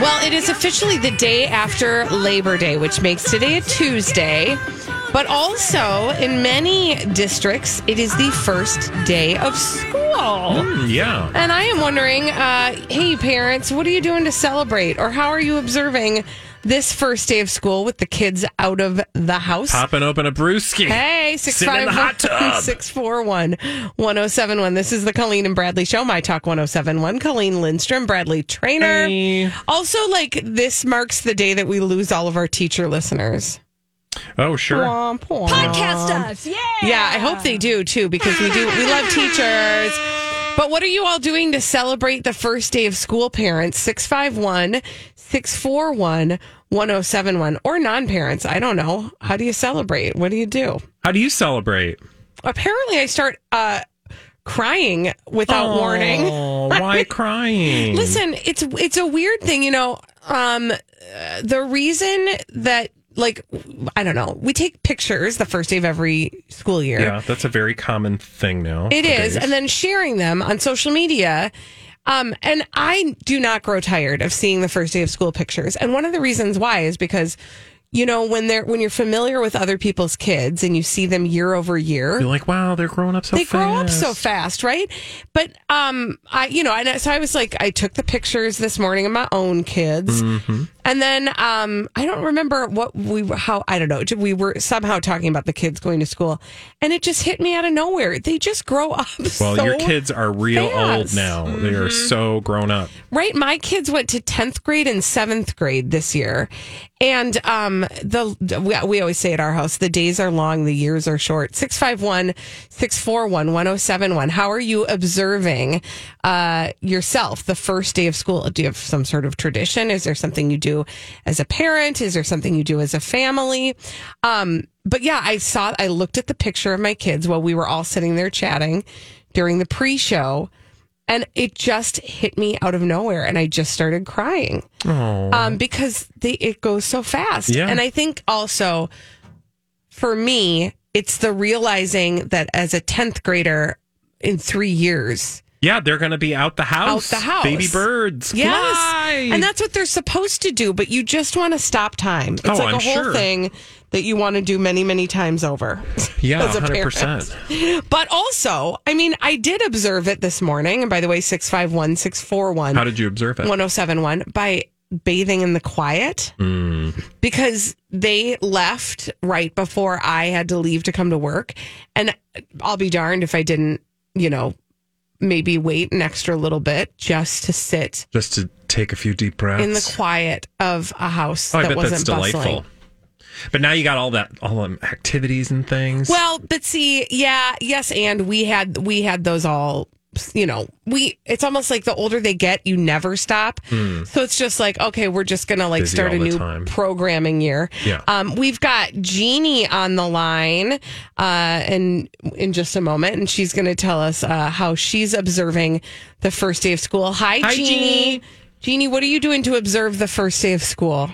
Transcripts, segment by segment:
Well, it is officially the day after Labor Day, which makes today a Tuesday. But also, in many districts, it is the first day of school. Yeah. And I am wondering, uh, hey, parents, what are you doing to celebrate? Or how are you observing this first day of school with the kids out of the house? Popping open a brewski. Hey, Sitting in the hot tub. 641 1071. This is the Colleen and Bradley Show, My Talk 1071. Colleen Lindstrom, Bradley Traynor. Hey. Also, like, this marks the day that we lose all of our teacher listeners. Oh, sure. Womp, womp. Podcast us. Yeah. Yeah, I hope they do too because we do. We love teachers. But what are you all doing to celebrate the first day of school, parents? 651 641 1071 or non parents. I don't know. How do you celebrate? What do you do? How do you celebrate? Apparently, I start uh, crying without warning. Oh, why crying? Listen, it's it's a weird thing, you know. Um, the reason that like I don't know, we take pictures the first day of every school year. Yeah, that's a very common thing now. It is, and then sharing them on social media. Um, and I do not grow tired of seeing the first day of school pictures. And one of the reasons why is because, you know, when they're when you're familiar with other people's kids and you see them year over year, You're like, wow, they're growing up so fast. they fast. grow up so fast, right? But um, I, you know, and so I was like, I took the pictures this morning of my own kids, Mm-hmm. And then um, I don't remember what we how I don't know. We were somehow talking about the kids going to school, and it just hit me out of nowhere. They just grow up. Well, so your kids are real fast. old now. They are Mm-hmm. so grown up. Right. My kids went to 10th grade and 7th grade this year. And um, the we, we always say at our house, the days are long, the years are short. 651 641 1071. How are you observing uh, yourself the first day of school? Do you have some sort of tradition? Is there something you do as a parent? Is there something you do as a family? Um, but yeah, I saw, I looked at the picture of my kids while we were all sitting there chatting during the pre show and it just hit me out of nowhere and i just started crying um, because they, it goes so fast Yeah. and i think also for me it's the realizing that as a 10th grader in three years Yeah, they're going to be out the house. Out the house. Baby birds. yes Fly. and that's what they're supposed to do but you just want to stop time it's Oh, like I'm a whole sure. thing that you want to do many many times over yeah, as a 100%. but also i mean i did observe it this morning and by the way 651 641 How did you observe it? 1071 by bathing in the quiet Mm. because they left right before I had to leave to come to work. And I'll be darned if I didn't, you know, maybe wait an extra little bit just to sit Just to take a few deep breaths. in the quiet of a house oh, that wasn't delightful. bustling. But now you got all that, all them activities and things. Well, but see, yeah, yes, and we had we had those all. You know, we it's almost like the older they get, you never stop. So it's just like, okay, we're just gonna like. Busy start a new time. programming year. Yeah. Um, we've got Jeannie on the line, uh, in in just a moment, and she's gonna tell us uh, how she's observing the first day of school. Hi, Hi, Jeannie. Jeannie. Jeannie, what are you doing to observe the first day of school?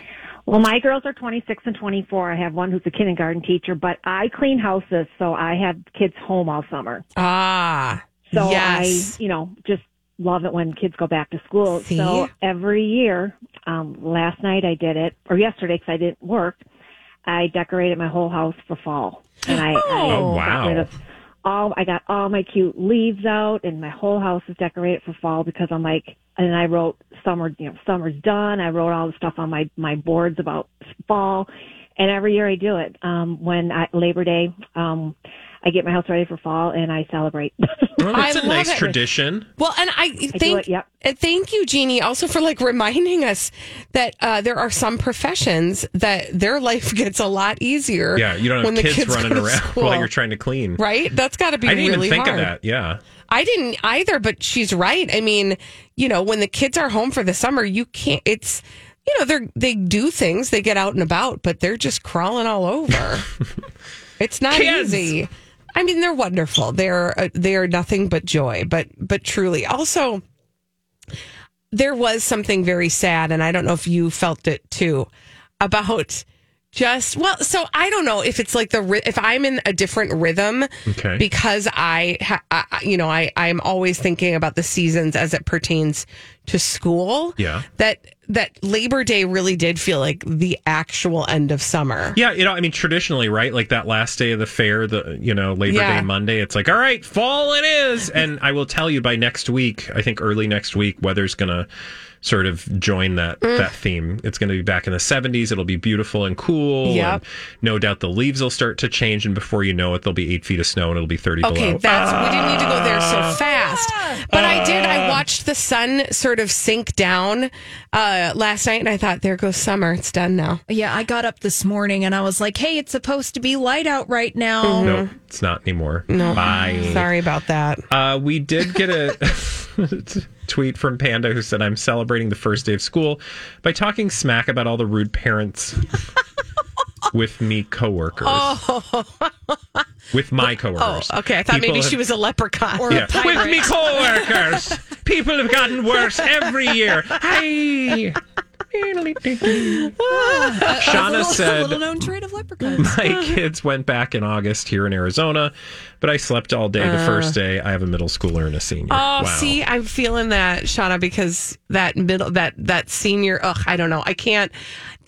Well, my girls are 26 and 24. I have one who's a kindergarten teacher, but I clean houses, so I have kids home all summer. Ah, So yes. I, you know, just love it when kids go back to school. See? So every year, um, last night I did it, or yesterday because I didn't work. I decorated my whole house for fall, and I, I Oh, got wow. rid of all. I got all my cute leaves out, and my whole house is decorated for fall because I'm like, and I wrote summer, you know, summer's done. I wrote all the stuff on my my boards about fall, and every year I do it. Um, when I, Labor Day, um, I get my house ready for fall and I celebrate. Well, that's I a nice it. tradition. Well, and I do thank it, yep. uh, thank you, Jeannie, also for like reminding us that uh, there are some professions that their life gets a lot easier. Yeah, you don't have when the kids, kids running around school. while you're trying to clean. Right? That's got to be I didn't really even think hard. of that. Yeah. I didn't either, but she's right. I mean, you know, when the kids are home for the summer, you can't. It's you know, they they do things, they get out and about, but they're just crawling all over. it's not Kids. easy. I mean, they're wonderful. They're uh, they are nothing but joy. But but truly, also there was something very sad, and I don't know if you felt it too about just well. So I don't know if it's like the if I'm in a different rhythm Okay. because I, I- you know I I'm always thinking about the seasons as it pertains to school. Yeah. that that Labor Day really did feel like the actual end of summer. Yeah, you know, I mean, traditionally, right? Like that last day of the fair, the you know Labor Yeah. Day Monday. It's like, all right, fall it is. And I will tell you by next week, I think early next week, weather's gonna sort of join that Mm. that theme. It's going to be back in the 70s. It'll be beautiful and cool. Yep. And no doubt the leaves will start to change, and before you know it, there'll be eight feet of snow and it'll be 30 Okay, below. that's we didn't need to go there so fast, but I did. I watched the sun sort of sink down uh, last night, and I thought, "There goes summer. It's done now." Yeah, I got up this morning and I was like, hey, it's supposed to be light out right now. Mm-hmm. No, it's not anymore. No, Bye. sorry about that. Uh, we did get a tweet from Panda who said, I'm celebrating the first day of school by talking smack about all the rude parents with me coworkers. Oh. With my Oh, coworkers. okay. I thought People maybe have- she was a leprechaun. Or Yeah. a. With me coworkers. People have gotten worse every year. Hi. Shauna said, little known trait of leprechauns. My kids went back in August here in Arizona, but I slept all day the first day. I have a middle schooler and a senior. Uh. Oh, wow. see, I'm feeling that, Shauna, because that middle, that that senior, ugh, I don't know. I can't.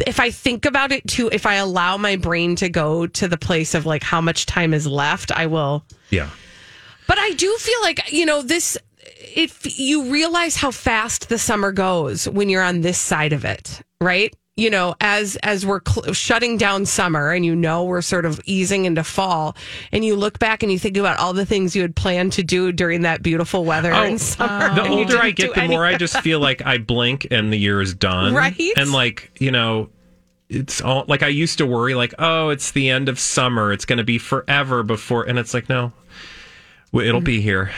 If I think about it too, if I allow my brain to go to the place of like how much time is left, I will. Yeah. But I do feel like you know this. If you realize how fast the summer goes when you're on this side of it, right? You know, as as we're cl- shutting down summer, and you know we're sort of easing into fall, and you look back and you think about all the things you had planned to do during that beautiful weather Oh, in summer. the and older I get, the more I just feel like I blink and the year is done. Right? And like, you know, it's all like I used to worry, like, oh, it's the end of summer. It's going to be forever before. And it's like, no, it'll be here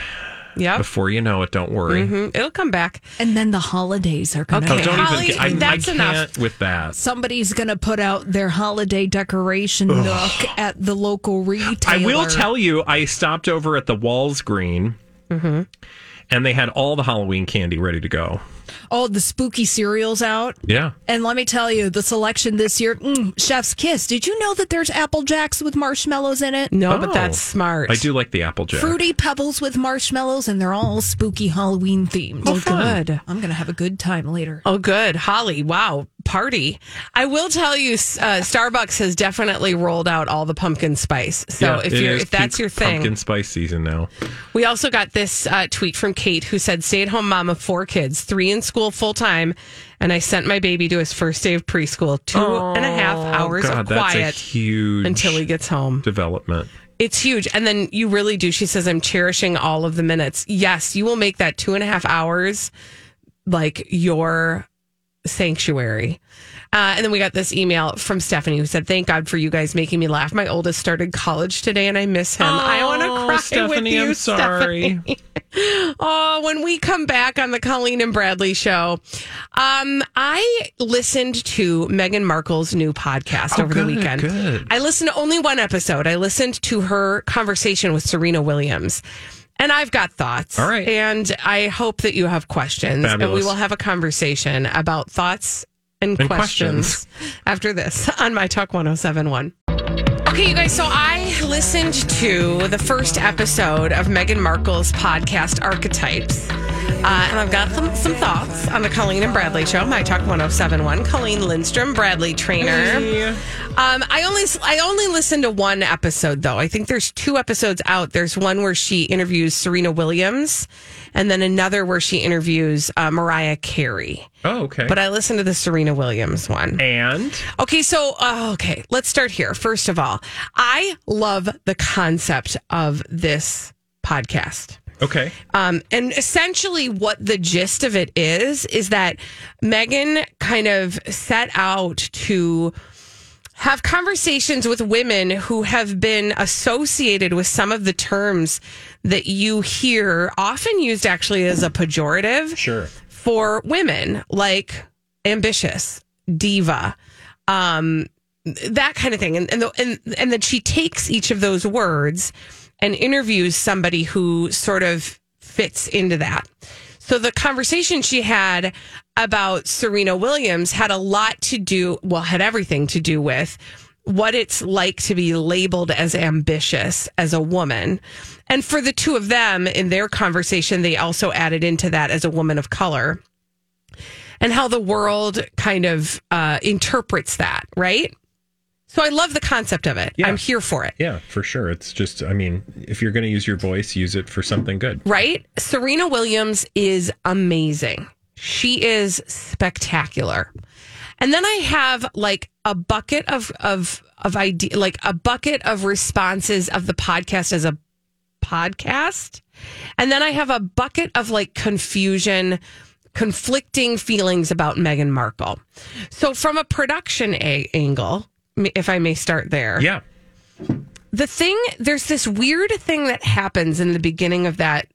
Yep. before you know it. Don't worry. Mhm. It'll come back. And then the holidays are coming. Okay. Oh, don't Holly, even get, I, I that's can't enough. with that. Somebody's going to put out their holiday decoration nook at the local retailer. I will tell you, I stopped over at the Walgreens. Mm-hmm. And they had all the Halloween candy ready to go. Oh, the spooky cereals out. Yeah. And let me tell you, the selection this year, mm, Chef's Kiss. Did you know that there's Apple Jacks with marshmallows in it? No, but Oh. that's smart. I do like the Applejack. Fruity Pebbles with marshmallows, and they're all spooky Halloween themed. Oh, good. I'm going to have a good time later. Oh, good. Holly, wow, party. I will tell you, uh, Starbucks has definitely rolled out all the pumpkin spice. So Yeah, if you're if that's your thing, pumpkin spice season now. we also got this uh, tweet from Kate who said, "Stay at home mom of four kids, three in school full time, and I sent my baby to his first day of preschool, two and a half hours God, of quiet huge until he gets home." development. It's huge. And then you really do. She says, I'm cherishing all of the minutes. Yes, you will make that two and a half hours like your sanctuary. Uh, and then we got this email from Stephanie who said, Thank God for you guys making me laugh. My oldest started college today and I miss him. I want to Oh, cry Stephanie, with you, I'm sorry. Oh, when we come back on the Colleen and Bradley show, um, I listened to Meghan Markle's new podcast Oh, over good, the weekend. good. I listened to only one episode. I listened to her conversation with Serena Williams. And I've got thoughts. All right. And I hope that you have questions. And we will have a conversation about thoughts and, And questions, after this on My Talk 1071. Okay, you guys, so I listened to the first episode of Meghan Markle's podcast, Archetypes. Uh, and I've got some, some thoughts on the Colleen and Bradley show, My Talk 1071. Colleen Lindstrom, Bradley Traynor. Um, I only I only listened to one episode though. I think there's two episodes out. There's one where she interviews Serena Williams, and then another where she interviews uh, Mariah Carey. Oh, okay. But I listened to the Serena Williams one. and Okay, so uh, okay, let's start here. First of all, I love the concept of this podcast. okay. Um, and essentially, what the gist of it is is that Meghan kind of set out to have conversations with women who have been associated with some of the terms that you hear often used actually as a pejorative Sure. for women, like ambitious, diva, um, that kind of thing. And and, the, and and that she takes each of those words and interviews somebody who sort of fits into that. So the conversation she had about Serena Williams had a lot to do, well, had everything to do with what it's like to be labeled as ambitious as a woman. And for the two of them in their conversation, they also added into that as a woman of color and how the world kind of uh, interprets that, right? So I love the concept of it. Yeah. I'm here for it. Yeah, for sure. It's just, I mean, if you're going to use your voice, use it for something good. right? Serena Williams is amazing. She is spectacular. And then I have like a bucket of of of idea like a bucket of responses of the podcast as a podcast. And then I have a bucket of like confusion, conflicting feelings about Meghan Markle. So from a production a- angle, if I may start there Yeah. the thing there's this weird thing that happens in the beginning of that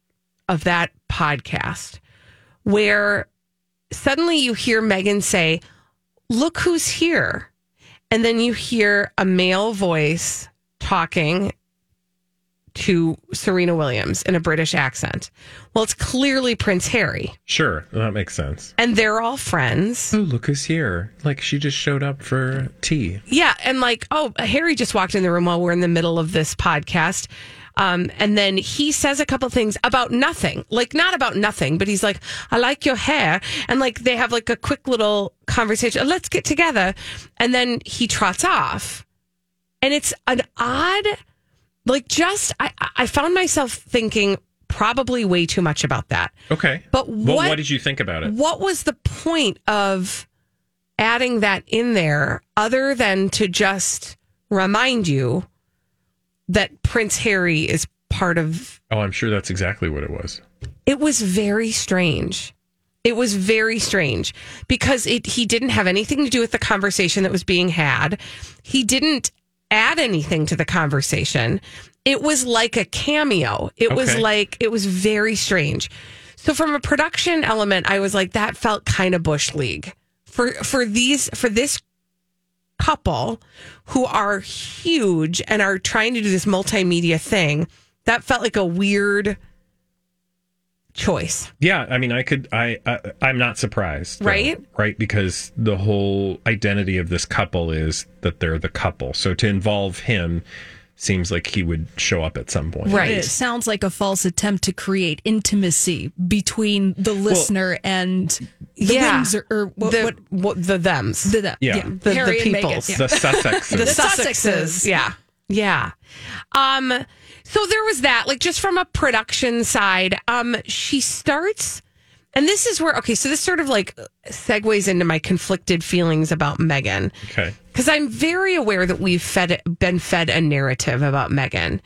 of that podcast where suddenly you hear Meghan say, "Look who's here." And then you hear a male voice talking to Serena Williams in a British accent. Well, it's clearly Prince Harry, Sure. That makes sense. and they're all friends. Oh, look who's here. Like she just showed up for tea. Yeah, and like, oh, Harry just walked in the room while we're in the middle of this podcast. Um, and then he says a couple things about nothing, like not about nothing, but he's like, I like your hair. And like they have like a quick little conversation. Let's get together. And then he trots off. And it's an odd, like just, I, I found myself thinking probably way too much about that. Okay. But Well, what, what did you think about it? what was the point of adding that in there other than to just remind you that Prince Harry is part of Oh, I'm sure that's exactly what it was. it was very strange. It was very strange because it he didn't have anything to do with the conversation that was being had. He didn't add anything to the conversation. It was like a cameo. It was like it was very strange. So from a production element, I was like that felt kind of bush league. For for these for this couple who are huge and are trying to do this multimedia thing, that felt like a weird choice. Yeah, I mean, I could, I, I I'm not surprised, though, Right? Right, because the whole identity of this couple is that they're the couple. So to involve him seems like he would show up at some point. Right. It sounds like a false attempt to create intimacy between the listener and the Yeah. Windsor or what, the, what what, the thems. the, the Yeah. the, the Harry and Meghan, peoples. yeah. The Sussexes. the Sussexes. Sussexes. Yeah. Yeah. Um, so there was that, like just from a production side, um, she starts and this is where okay, so this sort of like segues into my conflicted feelings about Meghan. okay. Because I'm very aware that we've fed been fed a narrative about Meghan.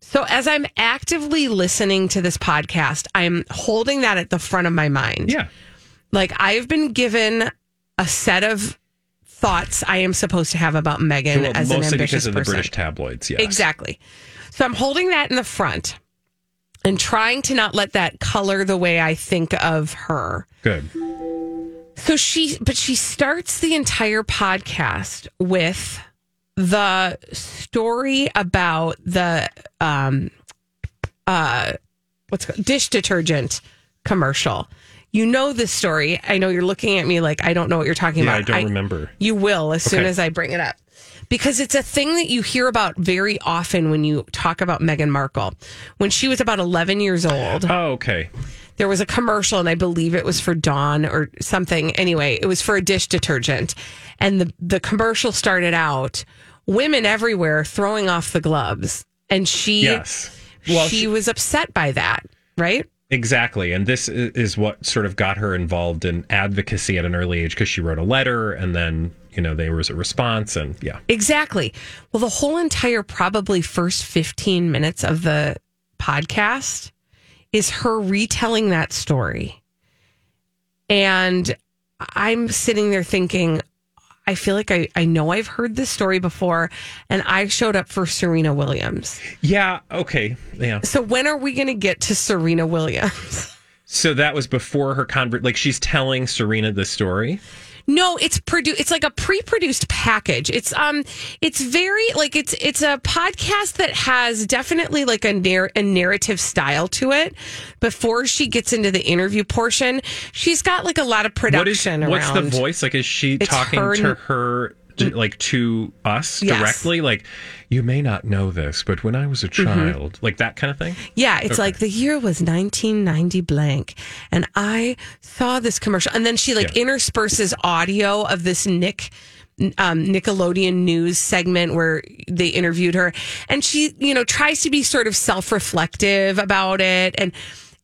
So as I'm actively listening to this podcast, I'm holding that at the front of my mind. Yeah. Like I've been given a set of thoughts I am supposed to have about Meghan Well, as an mostly ambitious because of the. British tabloids. Yes. Exactly. So I'm holding that in the front and trying to not let that color the way I think of her. Good. So she, but she starts the entire podcast with the story about the um uh what's it called? dish detergent commercial. You know this story. I know you're looking at me like I don't know what you're talking Yeah, about. I don't remember. You will as soon as I bring it up. Because it's a thing that you hear about very often when you talk about Meghan Markle. When she was about 11 years old, Oh, okay. there was a commercial, and I believe it was for Dawn or something. Anyway, it was for a dish detergent, and the the commercial started out women everywhere throwing off the gloves, and she Yes. Well, she she- was upset by that, right? Exactly. And this is what sort of got her involved in advocacy at an early age because she wrote a letter and then, you know, there was a response and yeah. Exactly. Well, the whole entire probably first 15 minutes of the podcast is her retelling that story. And I'm sitting there thinking, I feel like I, I know I've heard this story before, and I showed up for Serena Williams. Yeah. Okay. Yeah. So when are we going to get to Serena Williams? So that was before her convert. Like she's telling Serena the story. No, it's produ- It's like a pre-produced package. It's um, it's very like it's it's a podcast that has definitely like a narr- a narrative style to it. Before she gets into the interview portion, she's got like a lot of What is, production what's the voice? Like, is she It's talking her- to her, like to us Yes. directly? Like, you may not know this, but when I was a Mm-hmm. child, like that kind of thing? Yeah, it's like the year was 1990 blank, and I saw this commercial, and then she like Yeah. intersperses audio of this Nick. Um, Nickelodeon news segment where they interviewed her, and she, you know, tries to be sort of self-reflective about it, and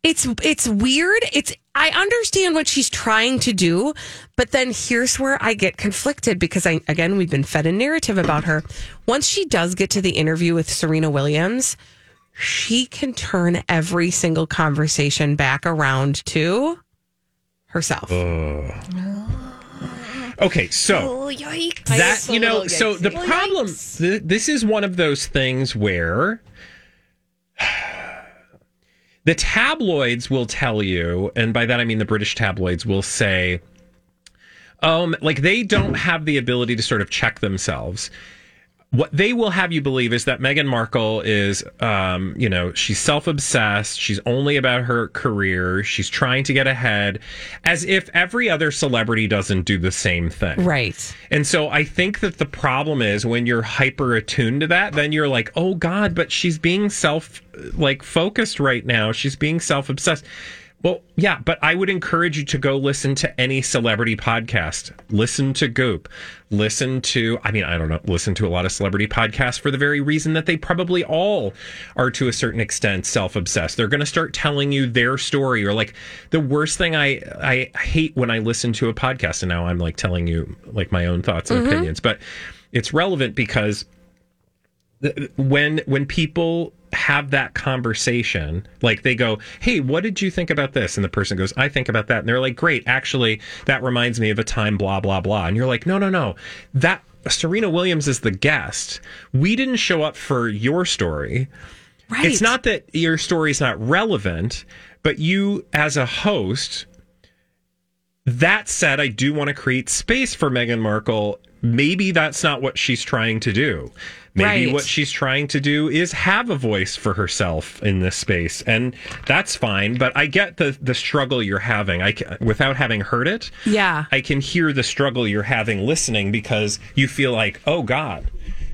it's it's weird. It's I understand what she's trying to do, but then here's where I get conflicted because I again we've been fed a narrative about her. Once she does get to the interview with Serena Williams, she can turn every single conversation back around to herself. Okay, so that you know, so the problem. Th- this is one of those things where the tabloids will tell you, and by that I mean the British tabloids will say, um, like they don't have the ability to sort of check themselves. What they will have you believe is that Meghan Markle is, um, you know, she's self obsessed. She's only about her career. She's trying to get ahead, as if every other celebrity doesn't do the same thing. Right. And so I think that the problem is when you're hyper attuned to that, then you're like, oh God, but she's being self like focused right now. She's being self obsessed. Well, yeah, but I would encourage you to go listen to any celebrity podcast. Listen to Goop. Listen to, I mean, I don't know, listen to a lot of celebrity podcasts for the very reason that they probably all are to a certain extent self obsessed. They're going to start telling you their story or like the worst thing I, I hate when I listen to a podcast and now I'm like telling you like my own thoughts and mm-hmm. opinions, but it's relevant because when when people have that conversation like they go hey what did you think about this? And the person goes i think about that. And they're like great actually that reminds me of a time blah blah blah. And you're like no no no. That serena williams is the guest. We didn't show up for your story. Right. it's not that your story is not relevant but you as a host that said, I do want to create space for Meghan Markle. Maybe that's not what she's trying to do. Maybe Right. what she's trying to do is have a voice for herself in this space, and that's fine. But I get the the struggle you're having. I without having heard it, Yeah. I can hear the struggle you're having listening because you feel like, oh God,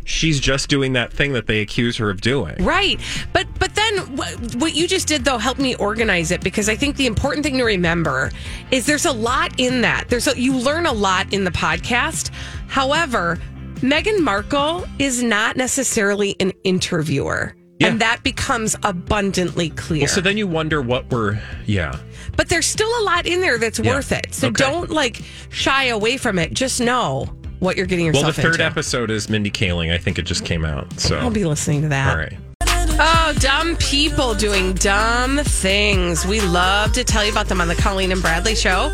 she's just doing that thing that they accuse her of doing. Right. But but then what, what you just did though helped me organize it because I think the important thing to remember is there's a lot in that. There's a, you learn a lot in the podcast. However, Meghan Markle is not necessarily an interviewer. Yeah. And that becomes abundantly clear. Well, so then you wonder what we're, yeah. but there's still a lot in there that's Yeah. worth it. So Okay. don't like shy away from it. Just know what you're getting yourself. Well, the third into. episode is Mindy Kaling. I think it just came out. So, I'll be listening to that. all right. Oh, dumb people doing dumb things. We love to tell you about them on the Colleen and Bradley Show.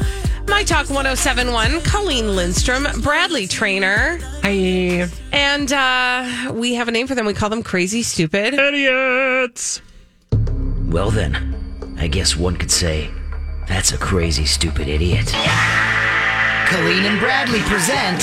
My Talk 1071, Colleen Lindstrom, Bradley Traynor. Hi. And uh, we have a name for them. We call them Crazy Stupid. Idiots. Well, then, I guess one could say that's a crazy, stupid idiot. Colleen and Bradley present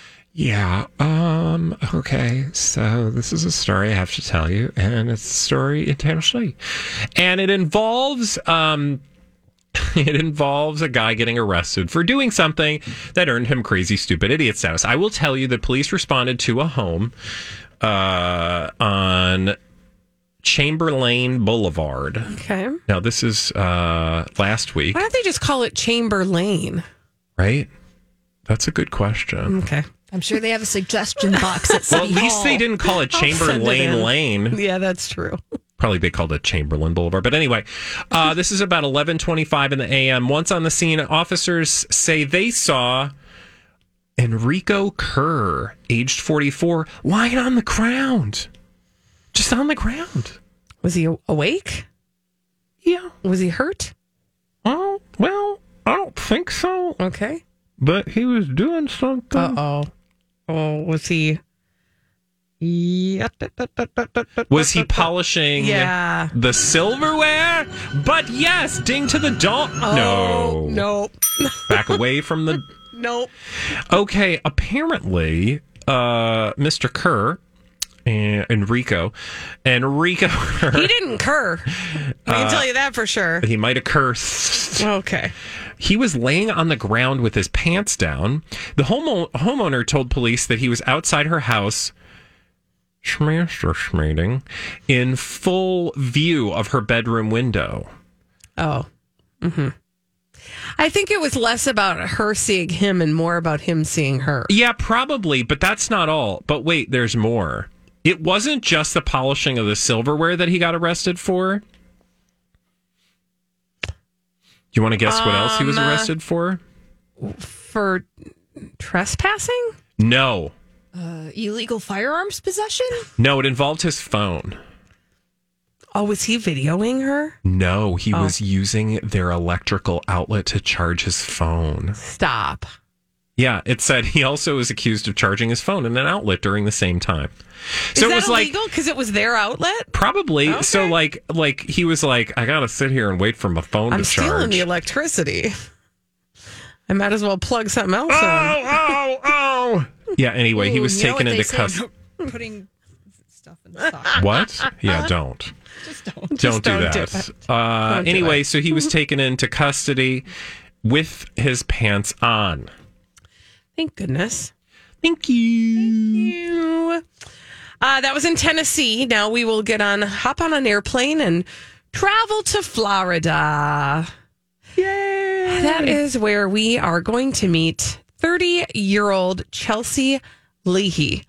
Yeah. Um. Okay. So this is a story I have to tell you, and it's a story in Tennessee, and it involves um. It involves a guy getting arrested for doing something that earned him crazy, stupid idiot status. I will tell you that police responded to a home uh, on Chamberlain Boulevard. Okay. Now, this is uh, last week, Why don't they just call it Chamberlain? Right? That's a good question. Okay. I'm sure they have a suggestion box at Well, City at least Hall. they didn't call it Chamberlain in. Lane. Yeah, that's true. Probably they called it Chamberlain Boulevard. But anyway, uh, this is about 11:25 in the a.m. Once on the scene, officers say they saw Enrico Kerr, aged 44, lying on the ground, just on the ground. Was he awake? Yeah. Was he hurt? Oh well, I don't think so. Okay. But he was doing something. Uh oh. Oh, was he? Yeah. Was he polishing Yeah. the silverware? But yes, ding to the no, Oh, Nope. back away from the. Nope. Okay, apparently, uh, Mr. Kerr, and Enrico, Enrico, He didn't cur. I can tell you that for sure. he might have cursed. Okay. He was laying on the ground with his pants down. The homo- homeowner told police that he was outside her house, schmaster schmating, in full view of her bedroom window. Oh. hmm I think it was less about her seeing him and more about him seeing her. Yeah, probably, but that's not all. But wait, there's more. It wasn't just the polishing of the silverware that he got arrested for. Do you want to guess what else he was Um, uh, arrested for? For trespassing? No. Uh, illegal firearms possession? No, it involved his phone. Oh, was he videoing her? No, he Oh. was using their electrical outlet to charge his phone. Stop. Yeah, it said he also was accused of charging his phone in an outlet during the same time. So Is it was like illegal? Because it was their outlet? probably so like like he was like I got to sit here and wait for my phone I'm to stealing the electricity. I might as well plug something else in. oh, oh, oh. Yeah, anyway, he was taken into custody. Putting stuff in the. What? Yeah, don't. Just don't. don't Just do don't do that. it. uh, Don't do anyway, so he was taken into custody with his pants on. Thank goodness. Thank you. Thank you. Uh, that was in Tennessee. Now we will get on, hop on an airplane and travel to Florida. Yay! That is where we are going to meet 30 year old Chelsea Leahy.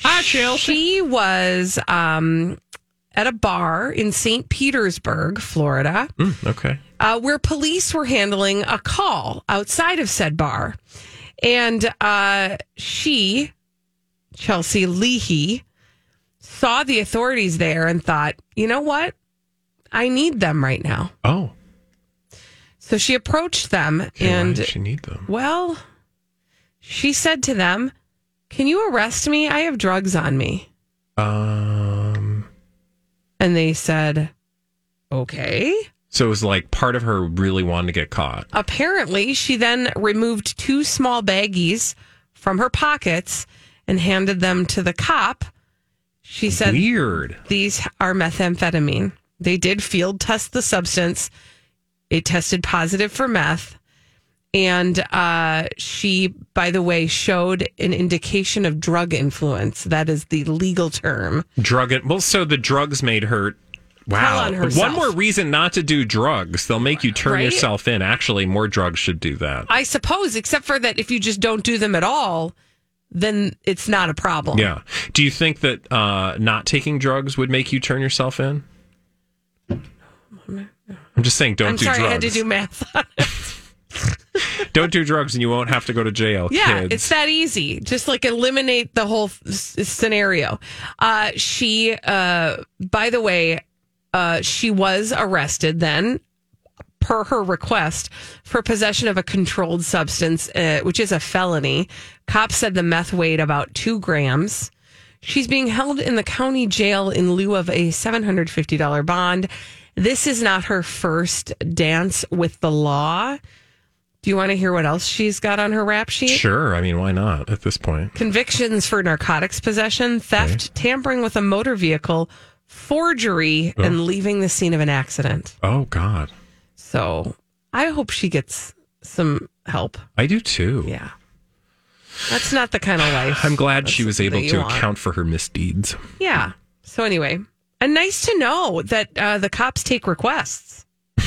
Hi, Chelsea. She was um, at a bar in St. Petersburg, Florida, Mm, okay. uh, where police were handling a call outside of said bar. And uh, she, Chelsea Leahy, saw the authorities there and thought, you know what? I need them right now. Oh, So she approached them why and, did she need them? well, she said to them, Can you arrest me? I have drugs on me. Um. And they said, Okay. So it was like part of her really wanted to get caught. Apparently, she then removed two small baggies from her pockets and handed them to the cop. She said, Weird. These are methamphetamine. They did field test the substance. It tested positive for meth. And uh, she, by the way, showed an indication of drug influence. That is the legal term. Drug it. Well, so the drugs made her. Wow. on. One more reason not to do drugs. They'll make you turn Right? yourself in. Actually, more drugs should do that. I suppose, except for that if you just don't do them at all, then it's not a problem. Yeah. Do you think that uh, not taking drugs would make you turn yourself in? I'm just saying, don't I'm do sorry, drugs. I had to do math. don't do drugs, and you won't have to go to jail. yeah, kids. it's that easy. Just like eliminate the whole s- scenario. Uh, she, uh, by the way, uh, she was arrested then. Per her request for possession of a controlled substance, uh, which is a felony. Cops said the meth weighed about two grams. She's being held in the county jail in lieu of a $750 bond. This is not her first dance with the law. Do you want to hear what else she's got on her rap sheet? Sure. I mean, why not at this point? Convictions for narcotics possession, theft, tampering with a motor vehicle, forgery, and leaving the scene of an accident. Oh, God. So I hope she gets some help. I do too. Yeah. That's not the kind of life. I'm glad she was able to want. account for her misdeeds. Yeah. So anyway, and nice to know that uh, the cops take requests.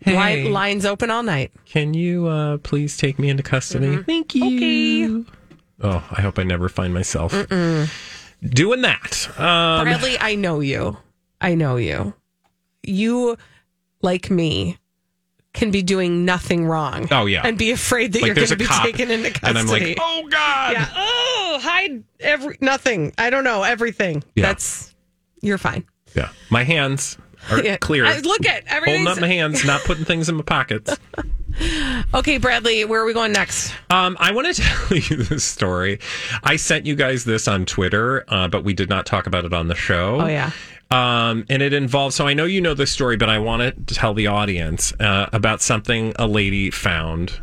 Hey. Li- lines open all night. Can you uh, please take me into custody? Thank you. Oh, I hope I never find myself doing that. Um, Bradley, I know you. I know you. You, like me, can be doing nothing wrong. Oh, yeah. and be afraid that like you're going to be cop, taken into custody. and I'm like, oh God. yeah. Oh, hide every nothing. I don't know everything. Yeah. That's you're fine. Yeah. My hands are Yeah. clear. I- look at everything. Holding up my hands, not putting things in my pockets. okay. Bradley, where are we going next? Um, I want to tell you this story. I sent you guys this on Twitter, uh, but we did not talk about it on the show. Oh yeah. Um, and it involves, so I know you know this story, but I want to tell the audience uh, about something a lady found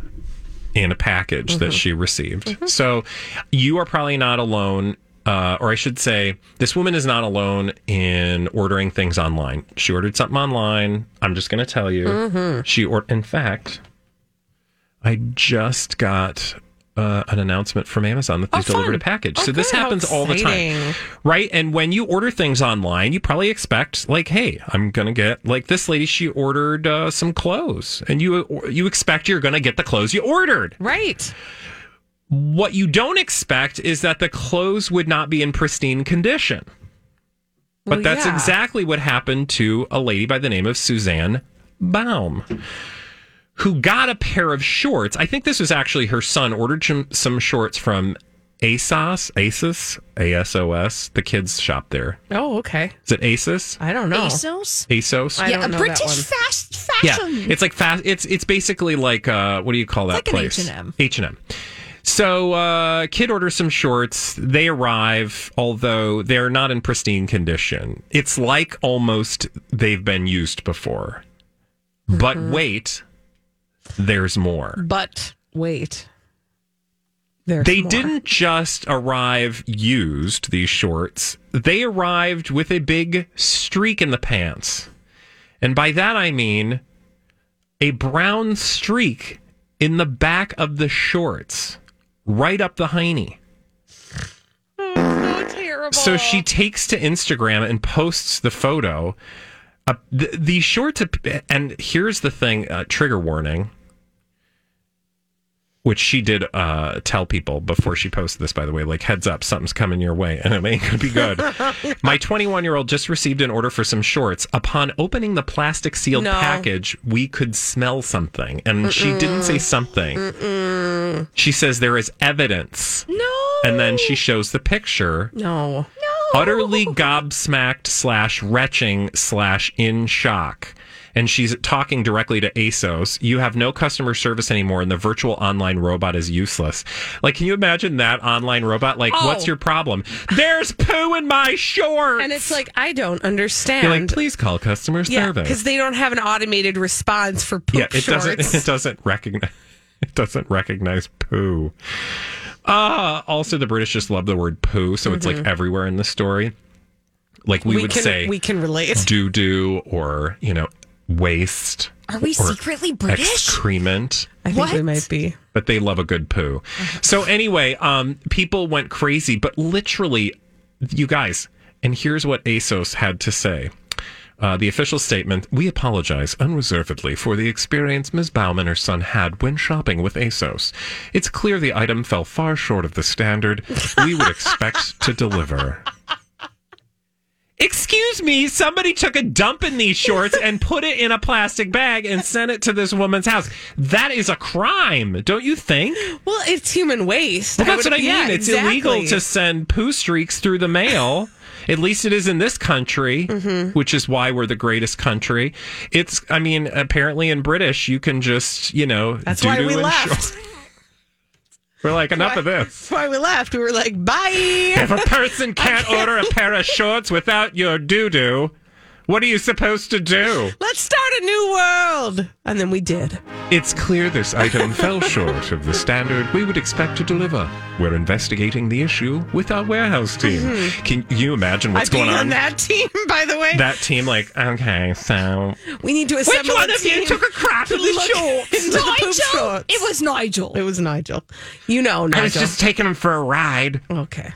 in a package that she received. So you are probably not alone. Uh, or I should say, this woman is not alone in ordering things online. She ordered something online. I'm just going to tell you. She or in fact, I just got uh, an announcement from Amazon that they Oh, delivered fun. a package. Oh, so this good. How happens all the time, right? And when you order things online, you probably expect like, "Hey, I'm gonna get like this lady. She ordered uh, some clothes, and you you expect you're gonna get the clothes you ordered. Right. What you don't expect is that the clothes would not be in pristine condition." But Well, that's yeah. exactly what happened to a lady by the name of Suzanne Baum who got a pair of shorts. I think this was actually her son ordered some, some shorts from ASOS, ASOS, ASOS, the kids shop there. Oh, okay. Is it ASOS? I don't know. ASOS? ASOS? I yeah, don't a know British that one. fast yeah, fashion. it's like fast. It's it's basically like uh, what do you call that like place? H&M. H and M. So, uh, kid orders some shorts. They arrive, although they're not in pristine condition. It's like almost they've been used before. But Mm-hmm. wait, there's more. But wait. There's They more. didn't just arrive used, these shorts. They arrived with a big streak in the pants. And by that I mean a brown streak in the back of the shorts, right up the hiney. So terrible. So she takes to Instagram and posts the photo. Uh, th- these shorts, and here's the thing uh, trigger warning, which she did uh, tell people before she posted this, by the way, like, heads up, something's coming your way, and it ain't gonna be good. My 21 year old just received an order for some shorts. Upon opening the plastic sealed No. package, we could smell something, and she didn't say something. She says there is evidence. No. And then she shows the picture No. No. utterly gobsmacked slash retching slash in shock. And she's talking directly to ASOS. You have no customer service anymore, and the virtual online robot is useless. Like, can you imagine that online robot? Like, Oh. what's your problem? There's poo in my shorts. And it's like I don't understand. You're like, please call customer yeah, service. because they don't have an automated response for poop yeah, it shorts. doesn't. It doesn't recognize. It doesn't recognize poo. Uh, also, the British just love the word poo, so it's like everywhere in the story. Like we, would can say, we can relate. doo doo or you know waste Are we or secretly British? excrement I think we might be. but they love a good poo so anyway um people went crazy but literally you guys and here's what asos had to say uh, the official statement We apologize unreservedly for the experience Ms. Baum and her son had when shopping with ASOS. It's clear the item fell far short of the standard we would expect to deliver. Excuse me, somebody took a dump in these shorts and put it in a plastic bag and sent it to this woman's house. That is a crime, don't you think? Well, it's human waste. Well, that's would- what I mean. yeah, it's exactly. illegal to send poo streaks through the mail. At least it is in this country, Mm-hmm. which is why we're the greatest country. It's, I mean, apparently in British, you can just, you know, That's why we left. short- We're like, enough of this. That's why we left. We were like, bye. If a person can't order a pair of shorts without your doo doo, What are you supposed to do? Let's start a new world. And then we did. It's clear this item fell short of the standard we would expect to deliver. We're investigating the issue with our warehouse team. Mm-hmm. Can you imagine what's I'd be going on? on that team, by the way. That team, like, okay, so we need to assemble one a of you team took a crap in the shorts? into the Nigel? shorts. It was Nigel. It was Nigel. You know, Nigel. I was just taking him for a ride. okay.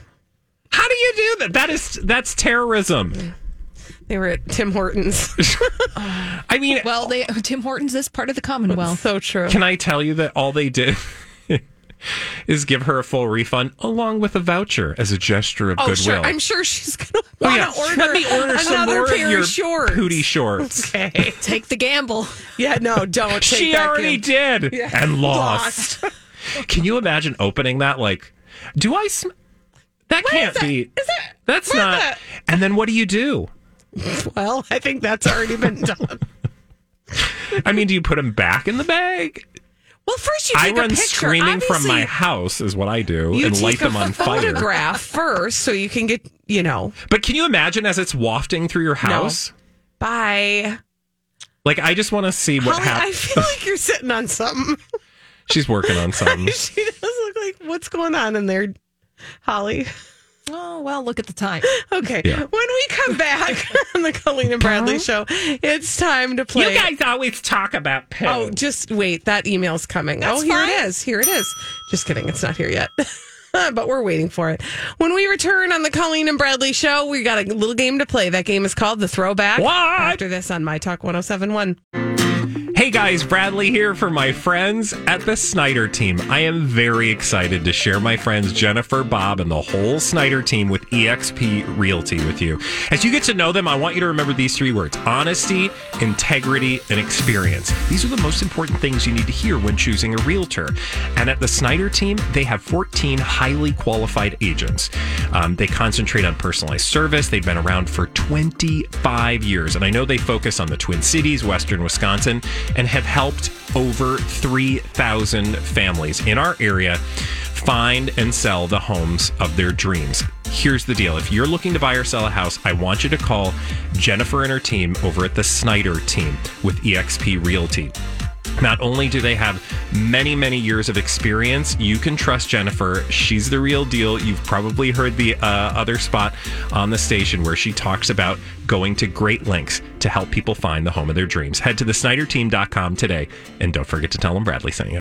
How do you do that? That is that's terrorism. Mm. They were at Tim Hortons. I mean, Well, they Tim Hortons is part of the Commonwealth. so true. can I tell you that all they did is give her a full refund along with a voucher as a gesture of Oh, goodwill? sure. I'm sure she's going to Oh, want yeah. to order, Let me order some another more pair of your of shorts. pooty shorts. Okay. Take the gamble. Yeah, no, don't. Take she that already gift. did Yeah. and lost. Can you imagine opening that? Like, do I? Sm- that can't that? be. Is that- That's where's not. that? And then what do you do? Well, I think that's already been done. I mean, do you put them back in the bag? Well, first you take a picture. I run picture. screaming from my house, is what I do, You and light them on fire. photograph first, so you can get you know. But can you imagine as it's wafting through your house? Bye, Like, I just want to see what happens. I feel like you're sitting on something. She's working on something. she does look like what's going on in there, Holly. Oh well, look at the time. Okay, Yeah. when we come back on the Colleen and Bradley show, it's time to play. You guys always talk about poo. Oh, just wait. That email's coming. oh, here fine. it is. Here it is. Just kidding. It's not here yet. but we're waiting for it. When we return on the Colleen and Bradley show, we got a little game to play. That game is called The Throwback. What? After this on My Talk 1071. Hey guys, Bradley here for my friends at the Snyder team. I am very excited to share my friends Jennifer, Bob, and the whole Snyder team with eXp Realty with you. As you get to know them, I want you to remember these three words honesty, integrity, and experience. These are the most important things you need to hear when choosing a realtor. And at the Snyder team, they have 14 highly qualified agents. Um, they concentrate on personalized service. They've been around for 25 years. And I know they focus on the Twin Cities, Western Wisconsin, and have helped over 3,000 families in our area find and sell the homes of their dreams. Here's the deal if you're looking to buy or sell a house, I want you to call Jennifer and her team over at the Snyder team with eXp Realty. Not only do they have many, many years of experience, you can trust Jennifer. She's the real deal. You've probably heard the uh, other spot on the station where she talks about going to great lengths to help people find the home of their dreams. Head to the SnyderTeam.com today and don't forget to tell them Bradley sent you.